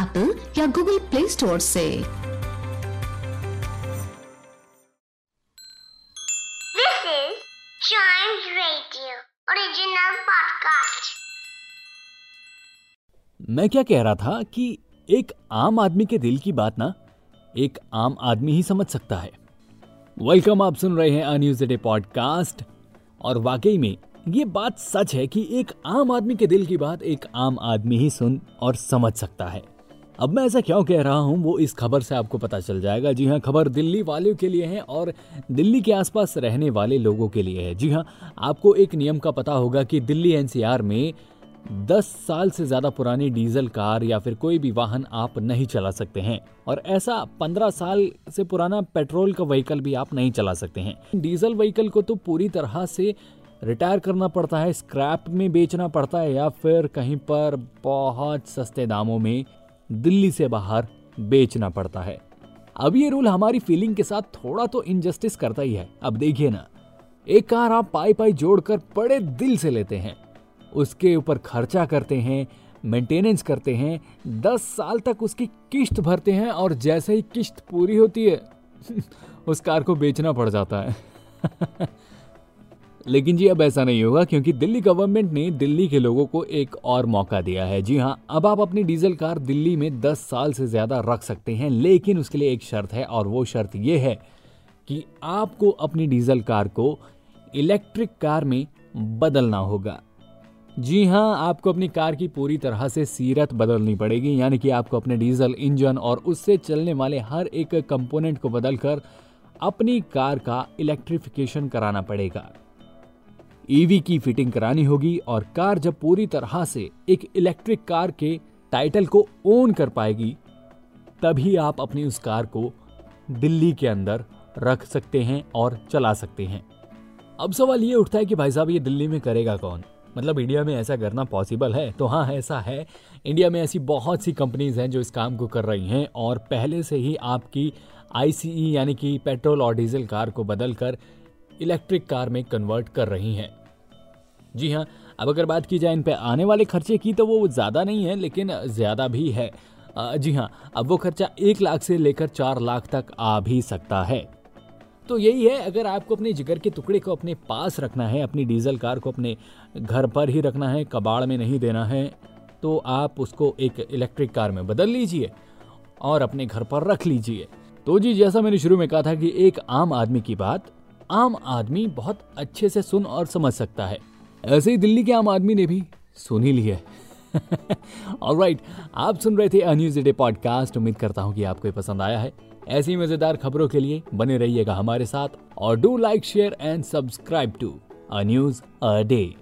Apple या Google play store से. मैं क्या कह रहा था कि एक आम आदमी के दिल की बात ना एक आम आदमी ही समझ सकता है। वेलकम आप सुन रहे हैं अन्यूज डे पॉडकास्ट और वाकई में ये बात सच है कि एक आम आदमी के दिल की बात एक आम आदमी ही सुन और समझ सकता है। अब मैं ऐसा क्यों कह रहा हूँ, वो इस खबर से आपको पता चल जाएगा। जी हाँ खबर दिल्ली वालों के लिए है और दिल्ली के आसपास रहने वाले लोगों के लिए है। जी हाँ आपको एक नियम का पता होगा कि दिल्ली एनसीआर में 10 साल से ज़्यादा पुरानी डीजल कार या फिर कोई भी वाहन आप नहीं चला सकते हैं और ऐसा 15 साल से पुराना पेट्रोल का व्हीकल भी आप नहीं चला सकते हैं। डीजल व्हीकल को तो पूरी तरह से रिटायर करना पड़ता है, स्क्रैप में बेचना पड़ता है या फिर कहीं पर बहुत सस्ते दामों में दिल्ली से बाहर बेचना पड़ता है। अब ये रूल हमारी फीलिंग के साथ थोड़ा तो इनजस्टिस करता ही है। अब देखिए ना, एक कार आप पाई पाई जोड़कर बड़े दिल से लेते हैं। उसके ऊपर खर्चा करते हैं मेंटेनेंस करते हैं, दस साल तक उसकी किश्त भरते हैं और जैसे ही किश्त पूरी होती है, उस कार को बेचना पड़ जाता है। लेकिन जी, अब ऐसा नहीं होगा, क्योंकि दिल्ली गवर्नमेंट ने दिल्ली के लोगों को एक और मौका दिया है। जी हाँ अब आप अपनी डीजल कार दिल्ली में 10 साल से ज़्यादा रख सकते हैं, लेकिन उसके लिए एक शर्त है, और वो शर्त ये है कि आपको अपनी डीजल कार को इलेक्ट्रिक कार में बदलना होगा। जी हाँ आपको अपनी कार की पूरी तरह से सीरत बदलनी पड़ेगी, यानी कि आपको अपने डीजल, इंजन और उससे चलने वाले हर एक कंपोनेंट को बदलकर अपनी कार का इलेक्ट्रिफिकेशन कराना पड़ेगा। ईवी की फिटिंग करानी होगी और कार जब पूरी तरह से एक इलेक्ट्रिक कार के टाइटल को ओन कर पाएगी, तभी आप अपनी उस कार को दिल्ली के अंदर रख सकते हैं और चला सकते हैं। अब सवाल ये उठता है कि भाई साहब, ये दिल्ली में करेगा कौन? मतलब इंडिया में ऐसा करना पॉसिबल है? तो हाँ ऐसा है। इंडिया में ऐसी बहुत सी कंपनीज़ हैं जो इस काम को कर रही हैं और पहले से ही आपकी आईसीई, यानी कि पेट्रोल और डीजल कार को बदलकर इलेक्ट्रिक कार में कन्वर्ट कर रही हैं। जी हाँ अब अगर बात की जाए इन पे आने वाले खर्चे की तो वो ज़्यादा नहीं है, लेकिन ज़्यादा भी है। जी हाँ अब वो खर्चा एक लाख से लेकर चार लाख तक आ भी सकता है। तो यही है, अगर आपको अपने जिगर के टुकड़े को अपने पास रखना है, अपनी डीजल कार को अपने घर पर ही रखना है, कबाड़ में नहीं देना है तो आप उसको एक इलेक्ट्रिक कार में बदल लीजिए और अपने घर पर रख लीजिए। तो जी, जैसा मैंने शुरू में कहा था कि एक आम आदमी की बात, आम आदमी बहुत अच्छे से सुन और समझ सकता है। ऐसे ही दिल्ली के आम आदमी ने भी सुन ही ली है। राइट आप सुन रहे थे अन्यूज डे पॉडकास्ट उम्मीद करता हूँ कि आपको ये पसंद आया है। ऐसी मज़ेदार खबरों के लिए बने रहिएगा हमारे साथ और do like share and subscribe to a news a day